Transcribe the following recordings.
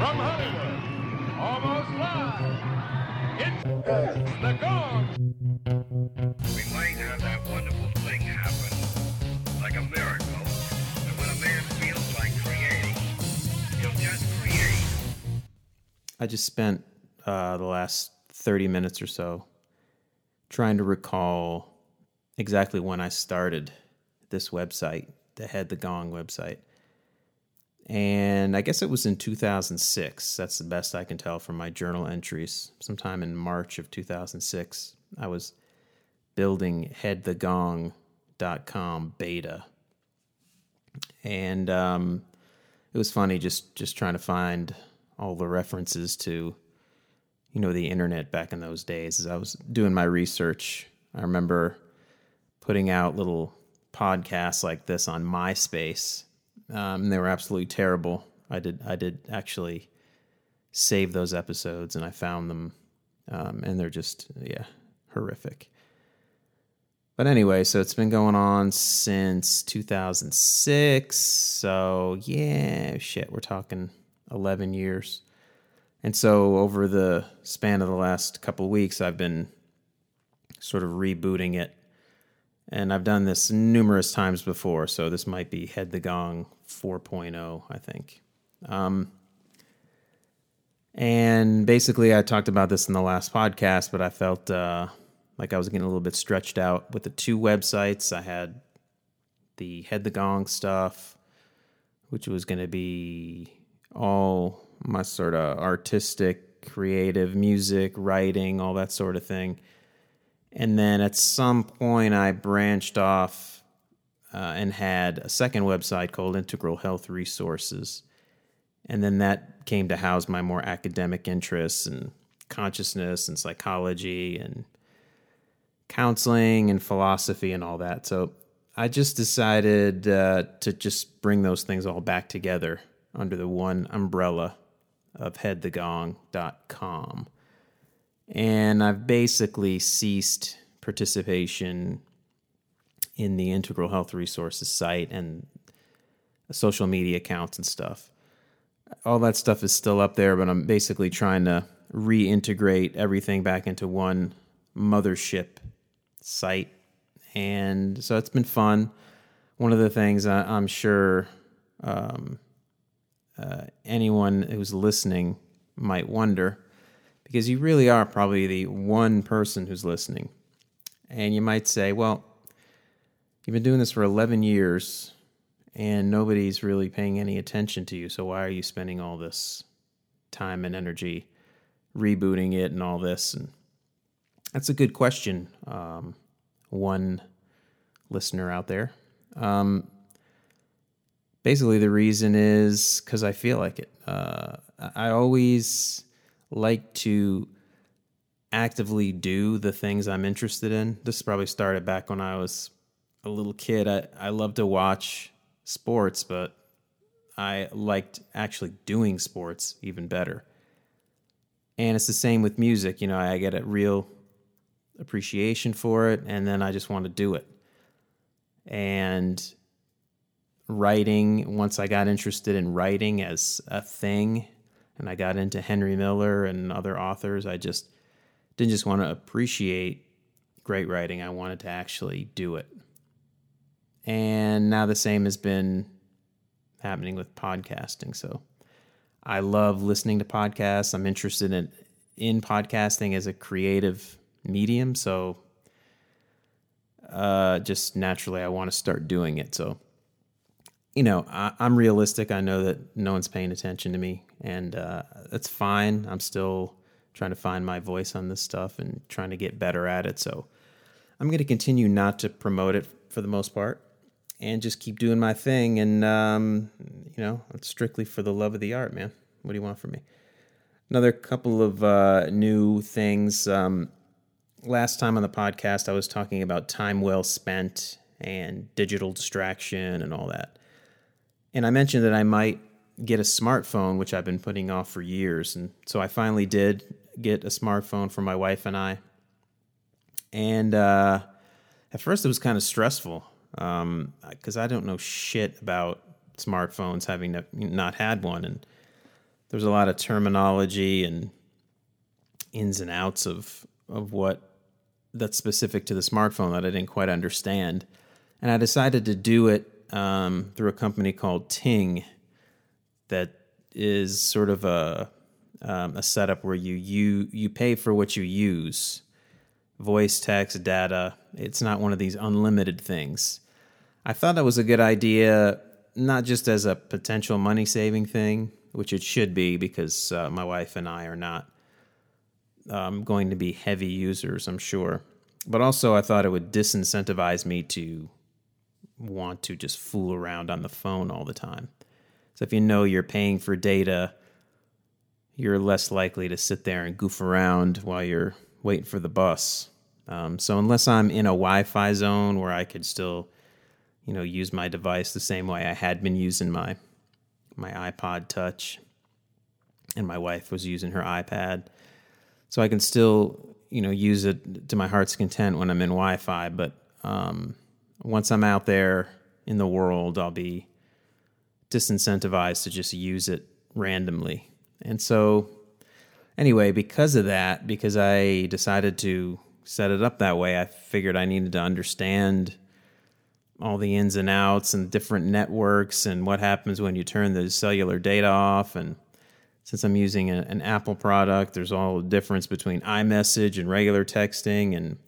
From Hollywood, almost live, it's the Gong. We might have that wonderful thing happen, like a miracle. And when a man feels like creating, he'll just create. I just spent uh, the last 30 minutes or so trying to recall exactly when I started this website, the Head the Gong website. And I guess it was in 2006. That's the best I can tell from my journal entries. Sometime in March of 2006, I was building headthegong.com beta. And um, it was funny just just trying to find all the references to you know the internet back in those days as I was doing my research. I remember putting out little podcasts like this on MySpace. Um, they were absolutely terrible. I did I did actually save those episodes and I found them, um, and they're just yeah horrific. But anyway, so it's been going on since 2006. So yeah, shit, we're talking 11 years. And so over the span of the last couple weeks, I've been sort of rebooting it. And I've done this numerous times before, so this might be Head the Gong 4.0, I think. Um, and basically, I talked about this in the last podcast, but I felt uh, like I was getting a little bit stretched out with the two websites. I had the Head the Gong stuff, which was going to be all my sort of artistic, creative music, writing, all that sort of thing. And then at some point, I branched off uh, and had a second website called Integral Health Resources. And then that came to house my more academic interests and consciousness and psychology and counseling and philosophy and all that. So I just decided uh, to just bring those things all back together under the one umbrella of headthegong.com. And I've basically ceased participation in the Integral Health Resources site and social media accounts and stuff. All that stuff is still up there, but I'm basically trying to reintegrate everything back into one mothership site. And so it's been fun. One of the things I, I'm sure um, uh, anyone who's listening might wonder, because you really are probably the one person who's listening. And you might say, well, you've been doing this for 11 years and nobody's really paying any attention to you. So why are you spending all this time and energy rebooting it and all this? And that's a good question. Um, one listener out there. Um, basically, the reason is because I feel like it. Uh, I always like to actively do the things I'm interested in. This probably started back when I was a little kid. I, I love to watch sports, but I liked actually doing sports even better. And it's the same with music. You know, I get a real appreciation for it, and then I just want to do it. And writing, once I got interested in writing as a thing, and I got into Henry Miller and other authors, I just didn't just want to appreciate great writing, I wanted to actually do it. And now the same has been happening with podcasting. So I love listening to podcasts. I'm interested in in podcasting as a creative medium. So uh, just naturally, I want to start doing it. So, you know, I, am realistic. I know that no one's paying attention to me, and uh, that's fine. I'm still trying to find my voice on this stuff and trying to get better at it. So, I'm going to continue not to promote it for the most part and just keep doing my thing. And, um, you know, it's strictly for the love of the art, man. What do you want from me? Another couple of uh, new things. Um, last time on the podcast, I was talking about time well spent and digital distraction and all that. And I mentioned that I might get a smartphone, which I've been putting off for years. And so I finally did get a smartphone for my wife and I. And uh, at first, it was kind of stressful because um, I don't know shit about smartphones, having not had one. And there's a lot of terminology and ins and outs of of what that's specific to the smartphone that I didn't quite understand, and I decided to do it um, through a company called Ting, that is sort of a um, a setup where you you you pay for what you use, voice, text, data. It's not one of these unlimited things. I thought that was a good idea, not just as a potential money saving thing, which it should be because uh, my wife and I are not um, going to be heavy users, I'm sure. But also, I thought it would disincentivize me to want to just fool around on the phone all the time. So if you know you're paying for data, you're less likely to sit there and goof around while you're waiting for the bus. Um, so unless I'm in a Wi-Fi zone where I could still, you know, use my device the same way I had been using my my iPod Touch, and my wife was using her iPad, so I can still, you know, use it to my heart's content when I'm in Wi-Fi. But um, once I'm out there in the world, I'll be disincentivized to just use it randomly. And so, anyway, because of that, because I decided to set it up that way, I figured I needed to understand all the ins and outs and different networks and what happens when you turn the cellular data off. And since I'm using a, an Apple product, there's all the difference between iMessage and regular texting and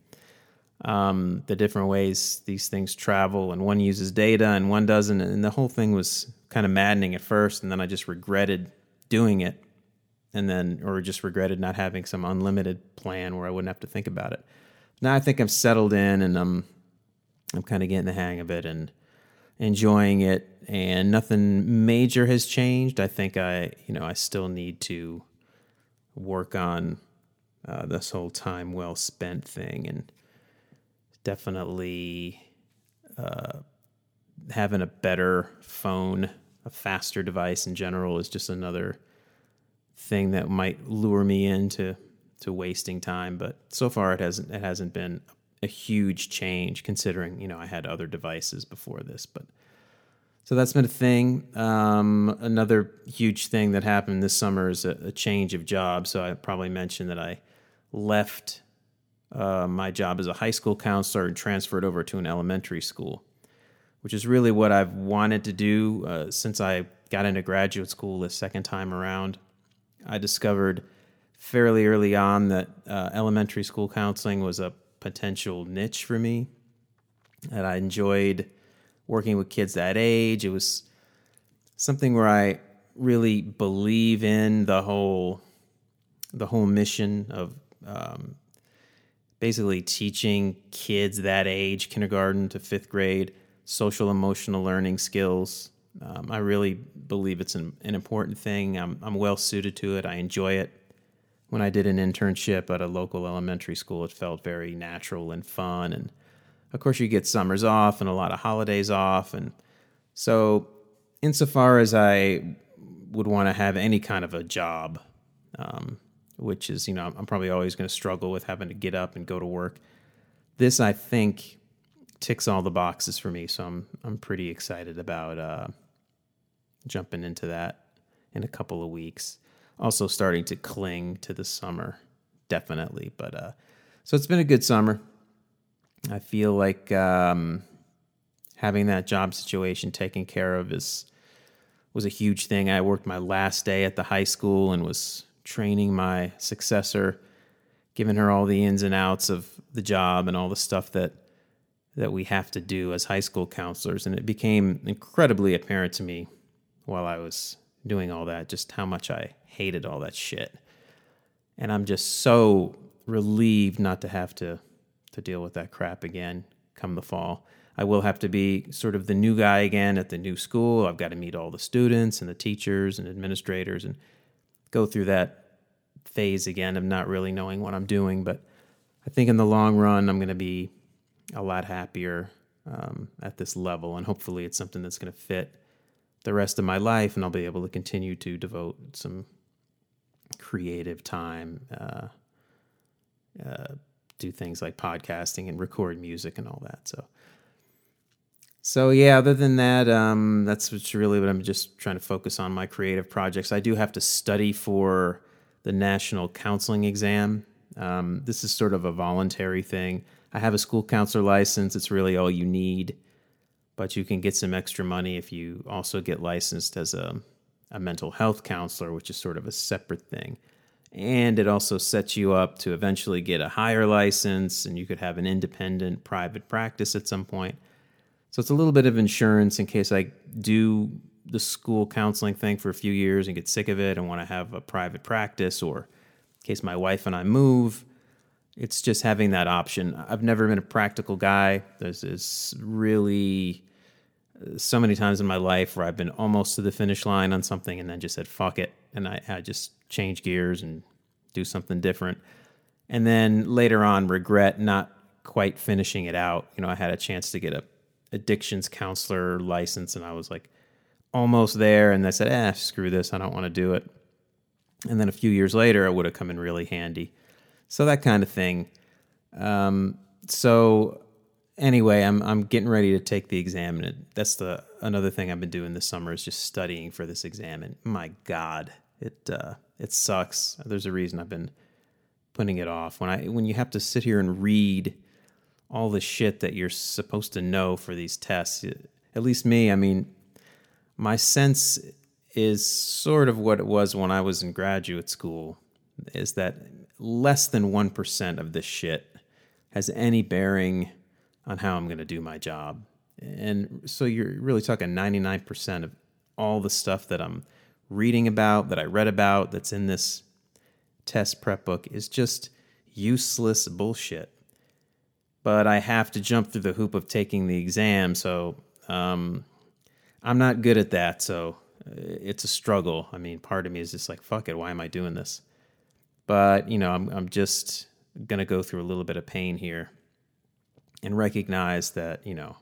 um, the different ways these things travel. And one uses data and one doesn't. And the whole thing was kind of maddening at first. And then I just regretted doing it. And then, or just regretted not having some unlimited plan where I wouldn't have to think about it. Now I think I'm settled in and I'm I'm kind of getting the hang of it and enjoying it and nothing major has changed. I think I, you know, I still need to work on uh, this whole time well spent thing and definitely uh, having a better phone, a faster device in general is just another thing that might lure me into to wasting time. But so far, it hasn't it hasn't been a huge change considering you know I had other devices before this, but so that's been a thing. Um, another huge thing that happened this summer is a, a, change of job. So I probably mentioned that I left uh, my job as a high school counselor and transferred over to an elementary school, which is really what I've wanted to do uh, since I got into graduate school the second time around. I discovered fairly early on that uh, elementary school counseling was a potential niche for me. And I enjoyed working with kids that age. It was something where I really believe in the whole the whole mission of um, basically teaching kids that age, kindergarten to fifth grade, social emotional learning skills. Um, I really believe it's an, an important thing. I'm, I'm well suited to it. I enjoy it when I did an internship at a local elementary school, it felt very natural and fun. And of course, you get summers off and a lot of holidays off. And so, insofar as I would want to have any kind of a job, um, which is, you know, I'm probably always going to struggle with having to get up and go to work. This, I think, ticks all the boxes for me. So I'm I'm pretty excited about uh, jumping into that in a couple of weeks also starting to cling to the summer, definitely. But uh, so it's been a good summer. I feel like um, having that job situation taken care of is was a huge thing. I worked my last day at the high school and was training my successor, giving her all the ins and outs of the job and all the stuff that that we have to do as high school counselors. And it became incredibly apparent to me while I was doing all that just how much I hated all that shit. And I'm just so relieved not to have to to deal with that crap again come the fall. I will have to be sort of the new guy again at the new school. I've got to meet all the students and the teachers and administrators and go through that phase again of not really knowing what I'm doing. But I think in the long run, I'm going to be a lot happier um, at this level. And hopefully, it's something that's going to fit the rest of my life and I'll be able to continue to devote some creative time, uh, uh, do things like podcasting and record music and all that. So So yeah, other than that, um, that's what's really what I'm just trying to focus on my creative projects. I do have to study for the national counseling exam. Um, this is sort of a voluntary thing. I have a school counselor license. It's really all you need, but you can get some extra money if you also get licensed as a, a mental health counselor, which is sort of a separate thing. And it also sets you up to eventually get a higher license, and you could have an independent private practice at some point. So it's a little bit of insurance in case I do the school counseling thing for a few years and get sick of it and want to have a private practice, or in case my wife and I move. It's just having that option. I've never been a practical guy. There's this really uh, so many times in my life where I've been almost to the finish line on something and then just said fuck it and I, I just change gears and do something different. And then later on regret not quite finishing it out. You know, I had a chance to get a addictions counselor license and I was like almost there and I said, "Eh, screw this. I don't want to do it." And then a few years later it would have come in really handy. So that kind of thing. Um, so anyway, I'm I'm getting ready to take the exam, and that's the another thing I've been doing this summer is just studying for this exam. And my God, it uh, it sucks. There's a reason I've been putting it off. When I when you have to sit here and read all the shit that you're supposed to know for these tests, at least me, I mean, my sense is sort of what it was when I was in graduate school, is that less than one percent of this shit has any bearing on how I'm going to do my job. And so you're really talking 99% of all the stuff that I'm reading about, that I read about, that's in this test prep book is just useless bullshit. But I have to jump through the hoop of taking the exam, so um, I'm not good at that. So uh, it's a struggle. I mean, part of me is just like, fuck it, why am I doing this? But, you know, I'm, I'm just going to go through a little bit of pain here and recognize that, you know,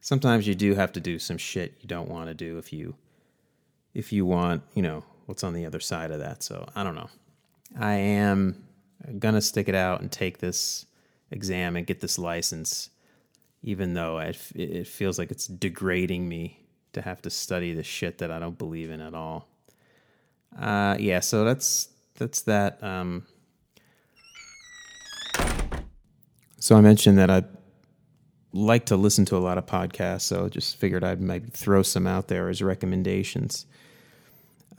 sometimes you do have to do some shit you don't want to do if you if you want, you know, what's on the other side of that. So, I don't know. I am going to stick it out and take this exam and get this license even though it, it feels like it's degrading me to have to study the shit that I don't believe in at all. Uh, yeah, so that's that's that. Um, so I mentioned that I like to listen to a lot of podcasts, so just figured I'd maybe throw some out there as recommendations.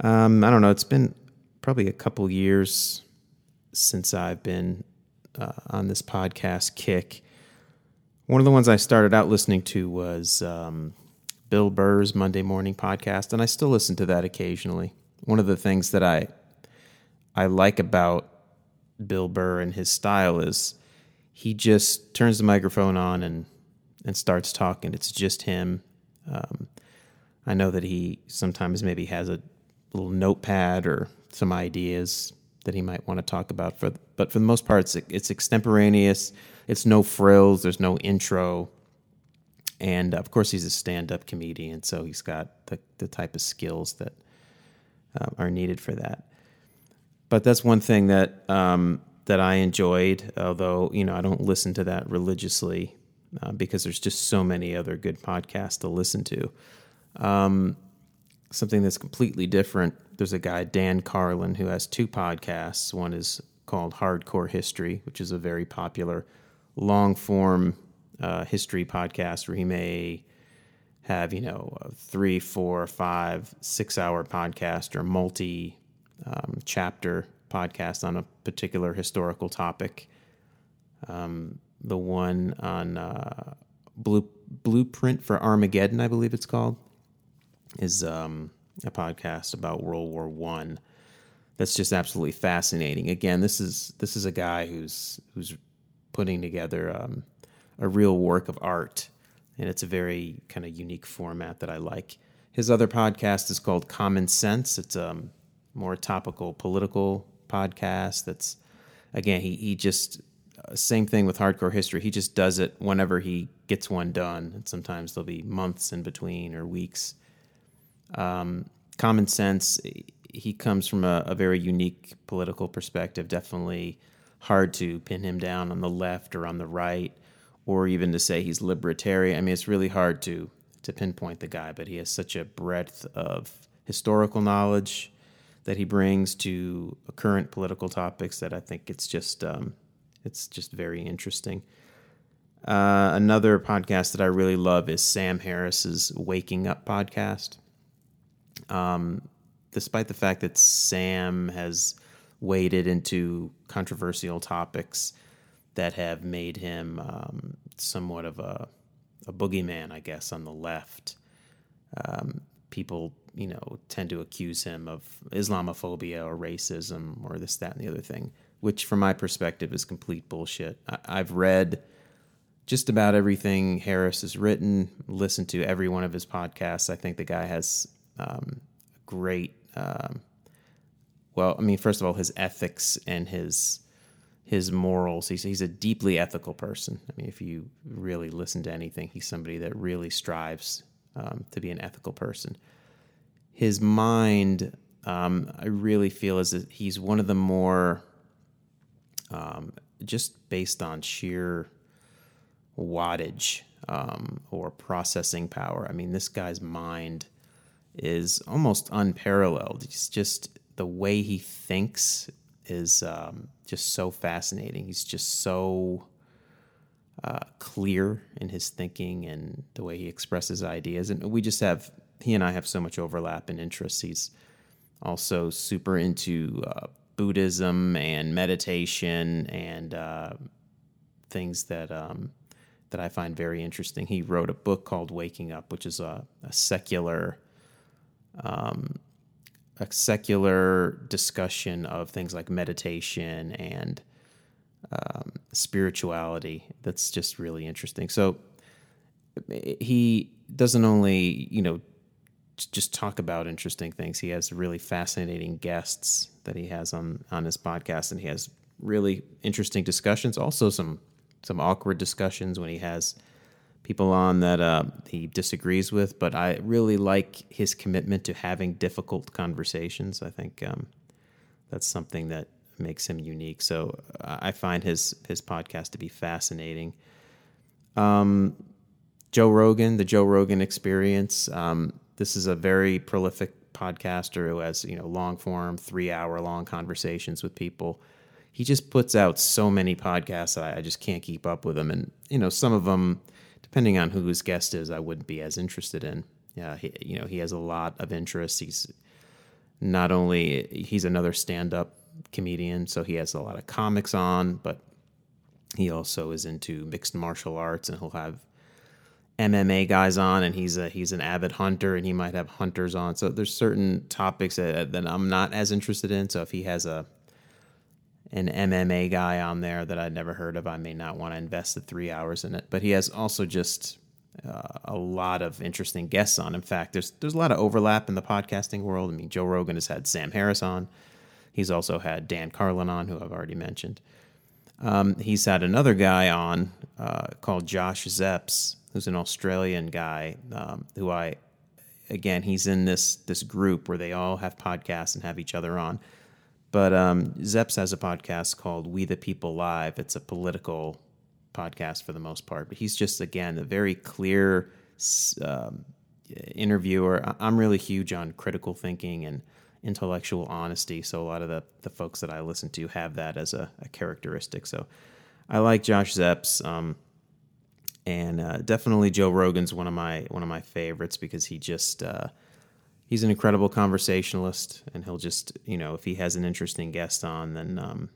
Um, I don't know. It's been probably a couple years since I've been uh, on this podcast kick. One of the ones I started out listening to was um, Bill Burr's Monday Morning Podcast, and I still listen to that occasionally. One of the things that I I like about Bill Burr and his style is he just turns the microphone on and and starts talking. It's just him. Um, I know that he sometimes maybe has a little notepad or some ideas that he might want to talk about. For but for the most part, it's, it's extemporaneous. It's no frills. There's no intro. And of course, he's a stand-up comedian, so he's got the the type of skills that um, are needed for that. But that's one thing that um, that I enjoyed, although you know I don't listen to that religiously uh, because there's just so many other good podcasts to listen to. Um, something that's completely different. There's a guy Dan Carlin who has two podcasts. One is called Hardcore History, which is a very popular long form uh, history podcast where he may have you know three, four, five, six hour podcast or multi um, chapter podcast on a particular historical topic. Um, the one on uh, Blue, Blueprint for Armageddon, I believe it's called, is um, a podcast about World War One. That's just absolutely fascinating. Again, this is this is a guy who's who's putting together um, a real work of art, and it's a very kind of unique format that I like. His other podcast is called Common Sense. It's um, more topical political podcast. That's again, he he just uh, same thing with hardcore history. He just does it whenever he gets one done, and sometimes there'll be months in between or weeks. Um, common sense. He comes from a, a very unique political perspective. Definitely hard to pin him down on the left or on the right or even to say he's libertarian. I mean, it's really hard to to pinpoint the guy, but he has such a breadth of historical knowledge that he brings to current political topics that I think it's just um, it's just very interesting. Uh, another podcast that I really love is Sam Harris's Waking Up podcast. Um, despite the fact that Sam has waded into controversial topics that have made him um, somewhat of a, a boogeyman, I guess, on the left. Um, people, you know, tend to accuse him of Islamophobia or racism or this, that, and the other thing, which, from my perspective, is complete bullshit. I- I've read just about everything Harris has written, listened to every one of his podcasts. I think the guy has um, great. Um, well, I mean, first of all, his ethics and his his morals. He's he's a deeply ethical person. I mean, if you really listen to anything, he's somebody that really strives um, to be an ethical person. His mind, um, I really feel, is that he's one of the more um, just based on sheer wattage um, or processing power. I mean, this guy's mind is almost unparalleled. It's just the way he thinks is um, just so fascinating. He's just so uh, clear in his thinking and the way he expresses ideas. And we just have, he and I have so much overlap in interests. He's also super into uh, Buddhism and meditation and uh, things that um, that I find very interesting. He wrote a book called Waking Up, which is a, a secular um, a secular discussion of things like meditation and um, spirituality. That's just really interesting. So he doesn't only you know just talk about interesting things. He has really fascinating guests that he has on on his podcast, and he has really interesting discussions. Also, some some awkward discussions when he has people on that uh, he disagrees with. But I really like his commitment to having difficult conversations. I think um, that's something that makes him unique. So I find his his podcast to be fascinating. Um, Joe Rogan, the Joe Rogan Experience. Um, this is a very prolific podcaster who has you know long form, three hour long conversations with people. He just puts out so many podcasts that I, I just can't keep up with them, and you know some of them, depending on who his guest is, I wouldn't be as interested in. Yeah, he, you know he has a lot of interests. He's not only he's another stand up comedian, so he has a lot of comics on, but he also is into mixed martial arts, and he'll have MMA guys on, and he's a he's an avid hunter, and he might have hunters on. So there's certain topics that, that I'm not as interested in. So if he has a an MMA guy on there that I'd never heard of, I may not want to invest the three hours in it. But he has also just uh, a lot of interesting guests on. In fact, there's there's a lot of overlap in the podcasting world. I mean, Joe Rogan has had Sam Harris on. He's also had Dan Carlin on, who I've already mentioned. Um, he's had another guy on uh, called Josh Zepps, who's an Australian guy um, who I, again, he's in this this group where they all have podcasts and have each other on. But um, Zepps has a podcast called We the People Live. It's a political podcast for the most part, but he's just again a very clear um, interviewer. I'm really huge on critical thinking and intellectual honesty. So a lot of the, the folks that I listen to have that as a, a characteristic. So I like Josh Zepps. Um, and uh, definitely Joe Rogan's one of my one of my favorites because he just uh, he's an incredible conversationalist, and he'll just you know if he has an interesting guest on, then um,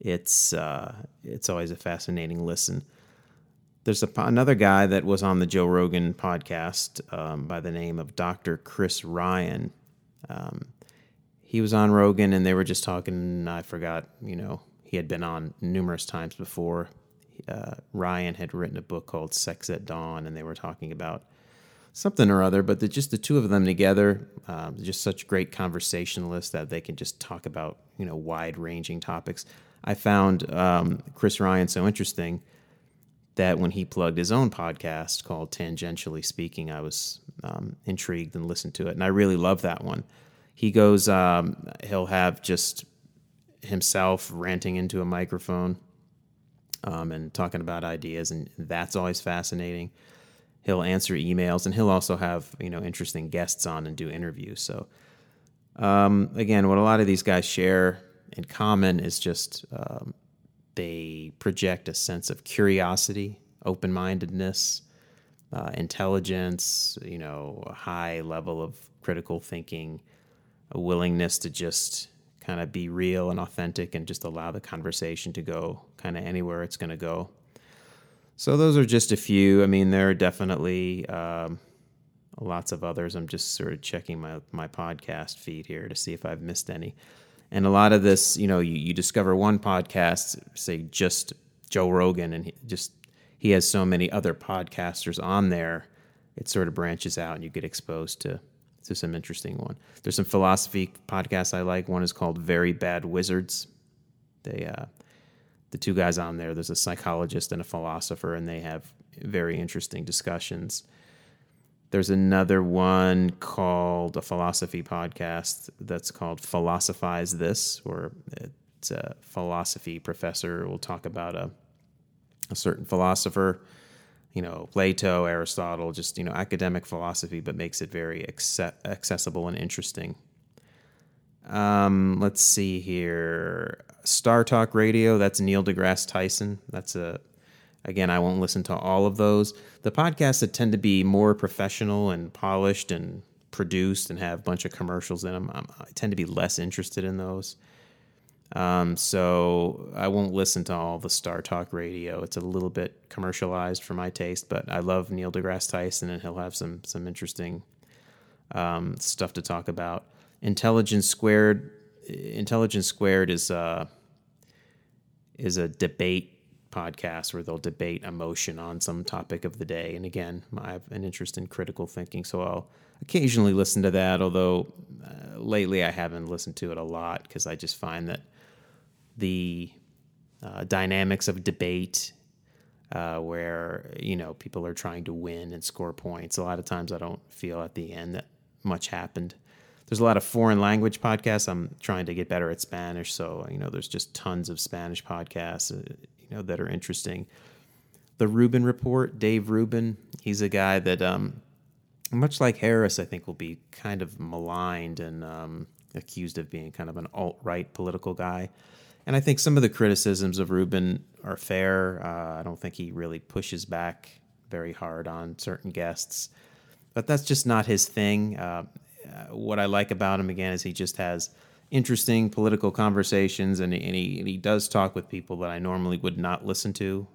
it's uh, it's always a fascinating listen. There's a, another guy that was on the Joe Rogan podcast um, by the name of Dr. Chris Ryan. Um, he was on Rogan, and they were just talking. I forgot, you know, he had been on numerous times before, uh, Ryan had written a book called Sex at Dawn, and they were talking about something or other. But the, just the two of them together, um, just such great conversationalists that they can just talk about you know wide ranging topics. I found um, Chris Ryan so interesting that when he plugged his own podcast called Tangentially Speaking, I was um, intrigued and listened to it, and I really love that one. He goes, um, he'll have just himself ranting into a microphone um, and talking about ideas, and that's always fascinating. He'll answer emails, and he'll also have you know interesting guests on and do interviews. So um, again, what a lot of these guys share in common is just um, they project a sense of curiosity, open mindedness, uh, intelligence, you know, a high level of critical thinking, a willingness to just kind of be real and authentic and just allow the conversation to go kind of anywhere it's going to go. So, those are just a few. I mean, there are definitely um, lots of others. I'm just sort of checking my, my podcast feed here to see if I've missed any. And a lot of this, you know, you, you discover one podcast, say just Joe Rogan, and he just he has so many other podcasters on there. It sort of branches out, and you get exposed to to some interesting one. There's some philosophy podcasts I like. One is called Very Bad Wizards. They uh, the two guys on there. There's a psychologist and a philosopher, and they have very interesting discussions. There's another one called a philosophy podcast that's called Philosophize This, where it's a philosophy professor will talk about a, a certain philosopher, you know, Plato, Aristotle, just, you know, academic philosophy, but makes it very accessible and interesting. Um, let's see here. Star Talk Radio, that's Neil deGrasse Tyson. That's a Again, I won't listen to all of those. The podcasts that tend to be more professional and polished and produced and have a bunch of commercials in them, I'm, i tend to be less interested in those. Um, so I won't listen to all the Star Talk radio. It's a little bit commercialized for my taste, but I love Neil deGrasse Tyson, and he'll have some some interesting um, stuff to talk about. Intelligence Squared. Intelligence Squared is uh, is a debate podcast where they'll debate emotion on some topic of the day. And again, I have an interest in critical thinking, so I'll occasionally listen to that. Although uh, lately I haven't listened to it a lot because I just find that the uh, dynamics of debate, uh, where you know people are trying to win and score points, a lot of times I don't feel at the end that much happened. There's a lot of foreign language podcasts. I'm trying to get better at Spanish, so you know there's just tons of Spanish podcasts uh, know that are interesting. The Rubin Report, Dave Rubin, he's a guy that, um, much like Harris, I think will be kind of maligned and um, accused of being kind of an alt right political guy. And I think some of the criticisms of Rubin are fair. Uh, I don't think he really pushes back very hard on certain guests, but that's just not his thing. Uh, what I like about him again is he just has interesting political conversations, and, and, he, and he does talk with people that I normally would not listen to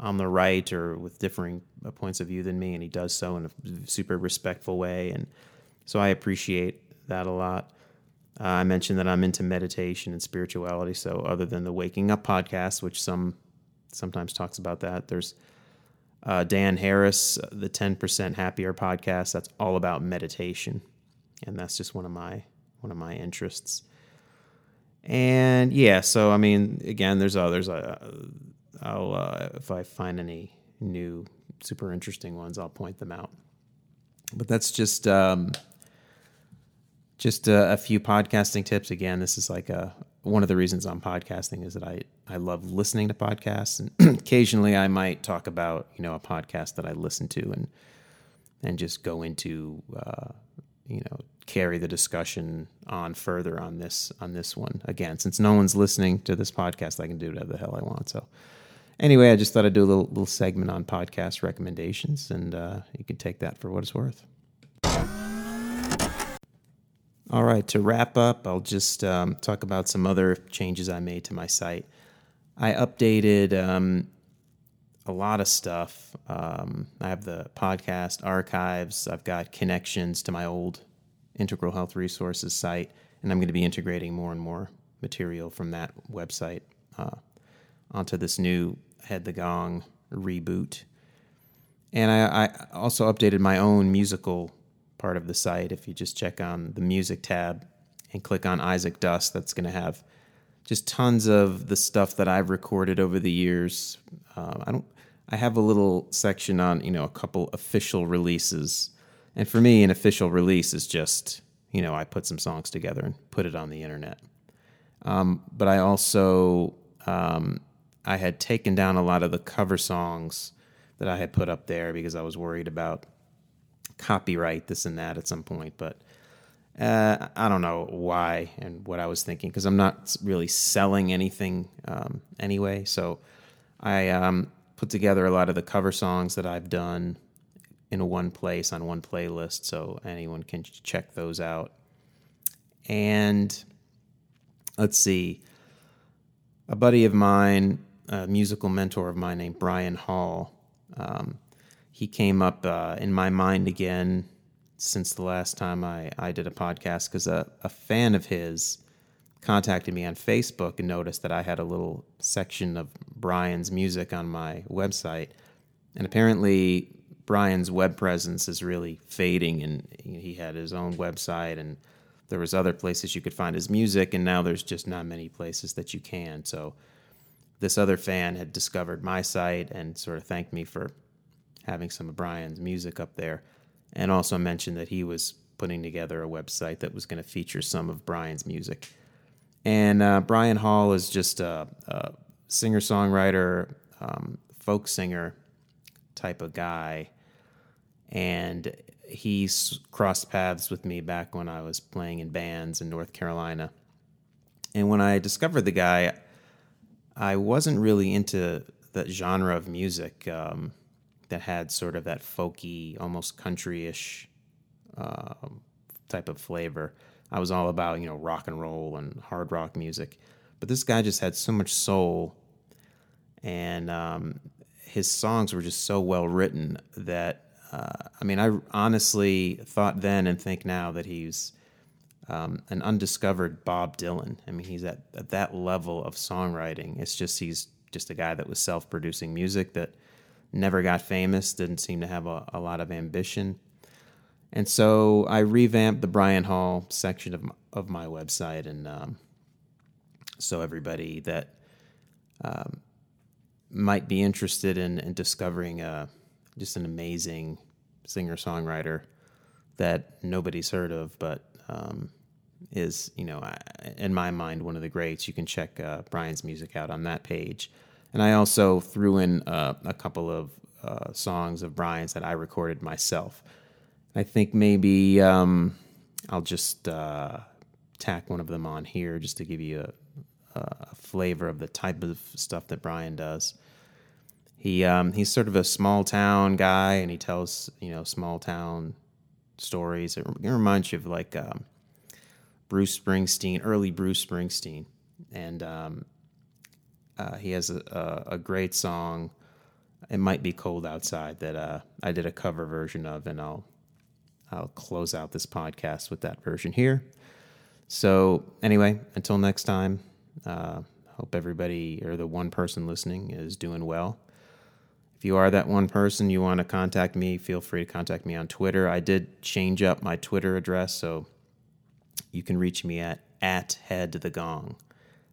on the right or with differing uh, points of view than me, and he does so in a super respectful way, and so I appreciate that a lot. Uh, I mentioned that I'm into meditation and spirituality, so other than the Waking Up podcast, which some sometimes talks about that, there's uh, Dan Harris, the 10% Happier podcast. That's all about meditation, and that's just one of my one of my interests. And yeah, so I mean, again, there's others. I, I'll uh, if I find any new super interesting ones, I'll point them out. But that's just um, just a, a, few podcasting tips. Again, this is like a one of the reasons I'm podcasting is that I I love listening to podcasts, and occasionally I might talk about you know a podcast that I listen to and and just go into uh, you know carry the discussion on further on this on this one. Again since no one's listening to this podcast i can do whatever the hell i want. So anyway i just thought i'd do a little, little segment on podcast recommendations and uh, you can take that for what it's worth all right to wrap up i'll just um, talk about some other changes i made to my site i updated um, a lot of stuff. Um, I have the podcast archives. I've got connections to my old Integral Health Resources site, and I'm going to be integrating more and more material from that website uh, onto this new Head the Gong reboot. And I, I, also updated my own musical part of the site. If you just check on the music tab and click on Isaac Dust, that's going to have just tons of the stuff that I've recorded over the years. Uh, I don't. I have a little section on you know a couple official releases and for me, an official release is just, you know, I put some songs together and put it on the internet. Um, but I also um, I had taken down a lot of the cover songs that I had put up there because I was worried about copyright, this and that at some point. But uh, I don't know why and what I was thinking because I'm not really selling anything um, anyway. So I um, put together a lot of the cover songs that I've done in one place on one playlist so anyone can check those out. And let's see, a buddy of mine, a musical mentor of mine named Brian Hall, um, he came up uh, in my mind again since the last time I, I did a podcast because a, a fan of his contacted me on Facebook and noticed that I had a little section of Brian's music on my website. And apparently, Brian's web presence is really fading, and he had his own website, and there was other places you could find his music, and now there's just not many places that you can. So, this other fan had discovered my site and sort of thanked me for having some of Brian's music up there and also mentioned that he was putting together a website that was going to feature some of Brian's music. And uh, Brian Hall is just a, a singer songwriter, um, folk singer type of guy. And he crossed paths with me back when I was playing in bands in North Carolina. And when I discovered the guy, I wasn't really into that genre of music. Um, that had sort of that folky, almost country-ish uh, type of flavor. I was all about you know rock and roll and hard rock music, but this guy just had so much soul, and um, his songs were just so well written that uh, I mean I honestly thought then and think now that he's um, an undiscovered Bob Dylan. I mean he's at, at that level of songwriting. It's just he's just a guy that was self-producing music that never got famous, didn't seem to have a, a lot of ambition. And so I revamped the Brian Hall section of of my website, and um, so everybody that um, might be interested in, in discovering a, uh, just an amazing singer songwriter that nobody's heard of, but um, is you know in my mind one of the greats. You can check uh, Brian's music out on that page. And I also threw in uh, a couple of uh, songs of Brian's that I recorded myself. I think maybe um, I'll just uh, tack one of them on here just to give you a, a, flavor of the type of stuff that Brian does. He um, he's sort of a small town guy, and he tells you know small town stories. It, reminds you of like um, Bruce Springsteen, early Bruce Springsteen, and um, uh, he has a, a, great song. It might be cold outside that uh, I did a cover version of, and I'll I'll close out this podcast with that version here. So anyway, until next time, uh, hope everybody or the one person listening is doing well. If you are that one person, you want to contact me, feel free to contact me on Twitter. I did change up my Twitter address, so you can reach me at at head the gong.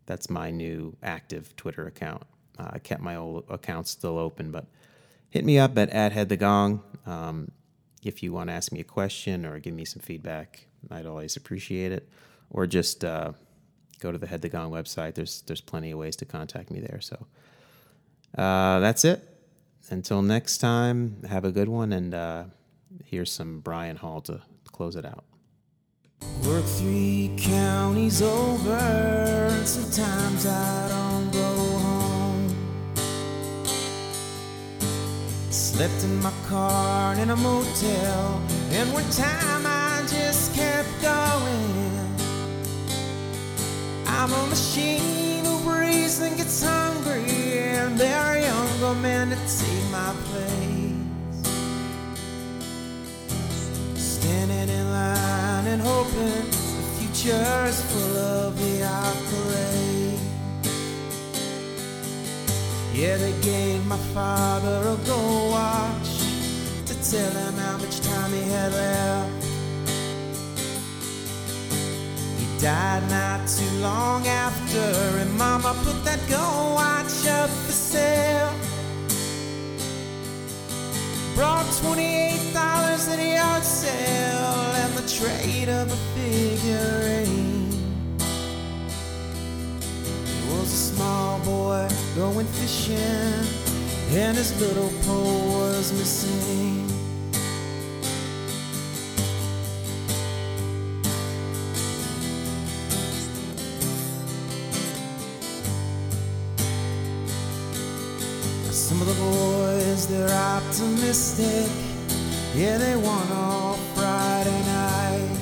That's my new active Twitter account. Uh, I kept my old account still open, but hit me up at, at Head the Gong um, if you want to ask me a question or give me some feedback. I'd always appreciate it. Or just uh, go to the Head the Gong website. There's there's plenty of ways to contact me there. So uh, that's it. Until next time, have a good one, and uh, here's some Brian Hall to close it out. Work three counties over, and sometimes I don't go home. Slept in my car in a motel, and one time I just kept going. I'm a machine who breathes and gets hungry, and there are younger men that take my place. Line and hoping the future is full of the accolade. Yeah, they gave my father a gold watch to tell him how much time he had left. He died not too long after, and Mama put that gold watch up for sale. Brought $28 at a yard sale and the trade of a figure eight. Was a small boy boy going fishing, and his little pole was missing. Some of the boys, they're optimistic. Yeah, they want all Friday night.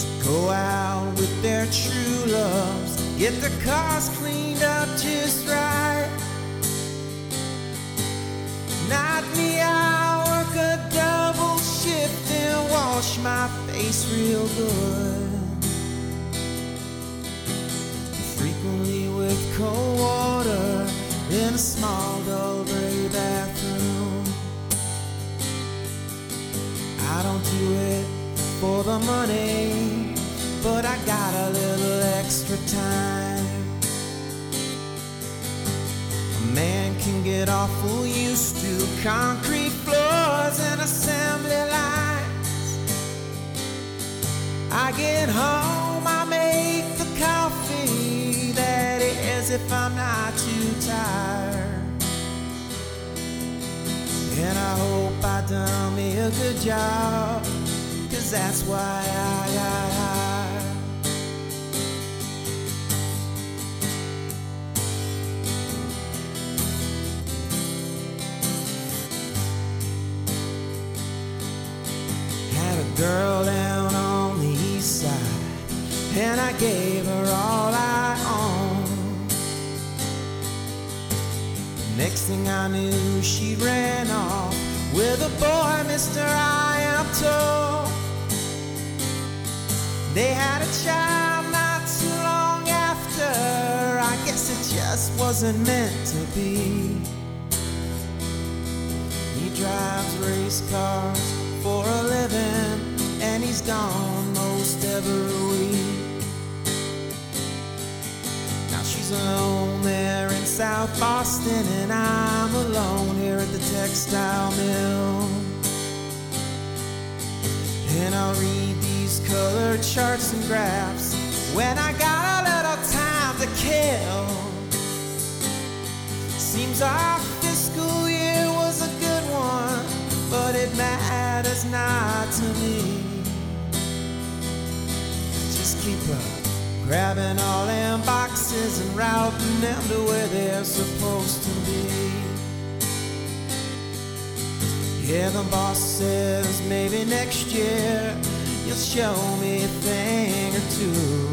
To go out with their true loves, get their cars cleaned up just right. Not me, I work a double shift and wash my face real good. Frequently with cold water in a small dull gray bathroom. I don't do it for the money, but I got a little extra time. A man can get awful used to concrete floors and assembly lines. I get home, if I'm not too tired. And I hope I done me a good job, cause that's why I, I, I Had a girl down on the east side, and I gave her all I Next thing I knew, she ran off with a boy, Mr. I am told. They had a child not too long after. I guess it just wasn't meant to be. He drives race cars for a living, and he's gone most every week. South Boston, and I'm alone here at the textile mill. And I'll read these colored charts and graphs when I got a little time to kill. Seems our fiscal year was a good one, but it matters not to me. Just keep uh, grabbing all them boxes and routing them to where they're supposed to be. Yeah, the boss says maybe next year you'll show me a thing or two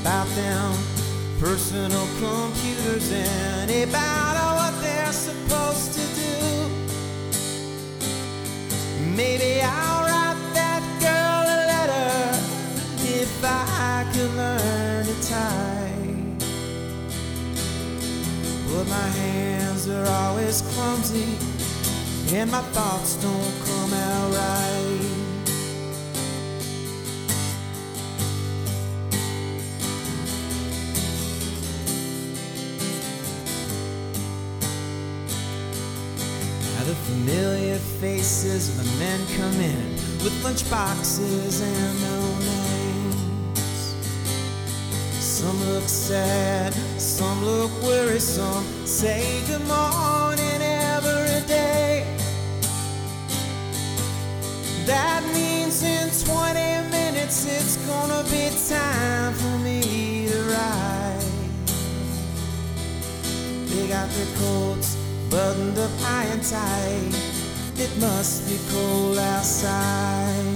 about them personal computers and about what they're supposed to do. Maybe I'll I could learn to type. But my hands are always clumsy and my thoughts don't come out right. Now the familiar faces of the men come in with lunch boxes and no Some look sad, some look worrisome. Say good morning every day. That means in 20 minutes it's gonna be time for me to ride. They got their coats buttoned up high and tight. It must be cold outside.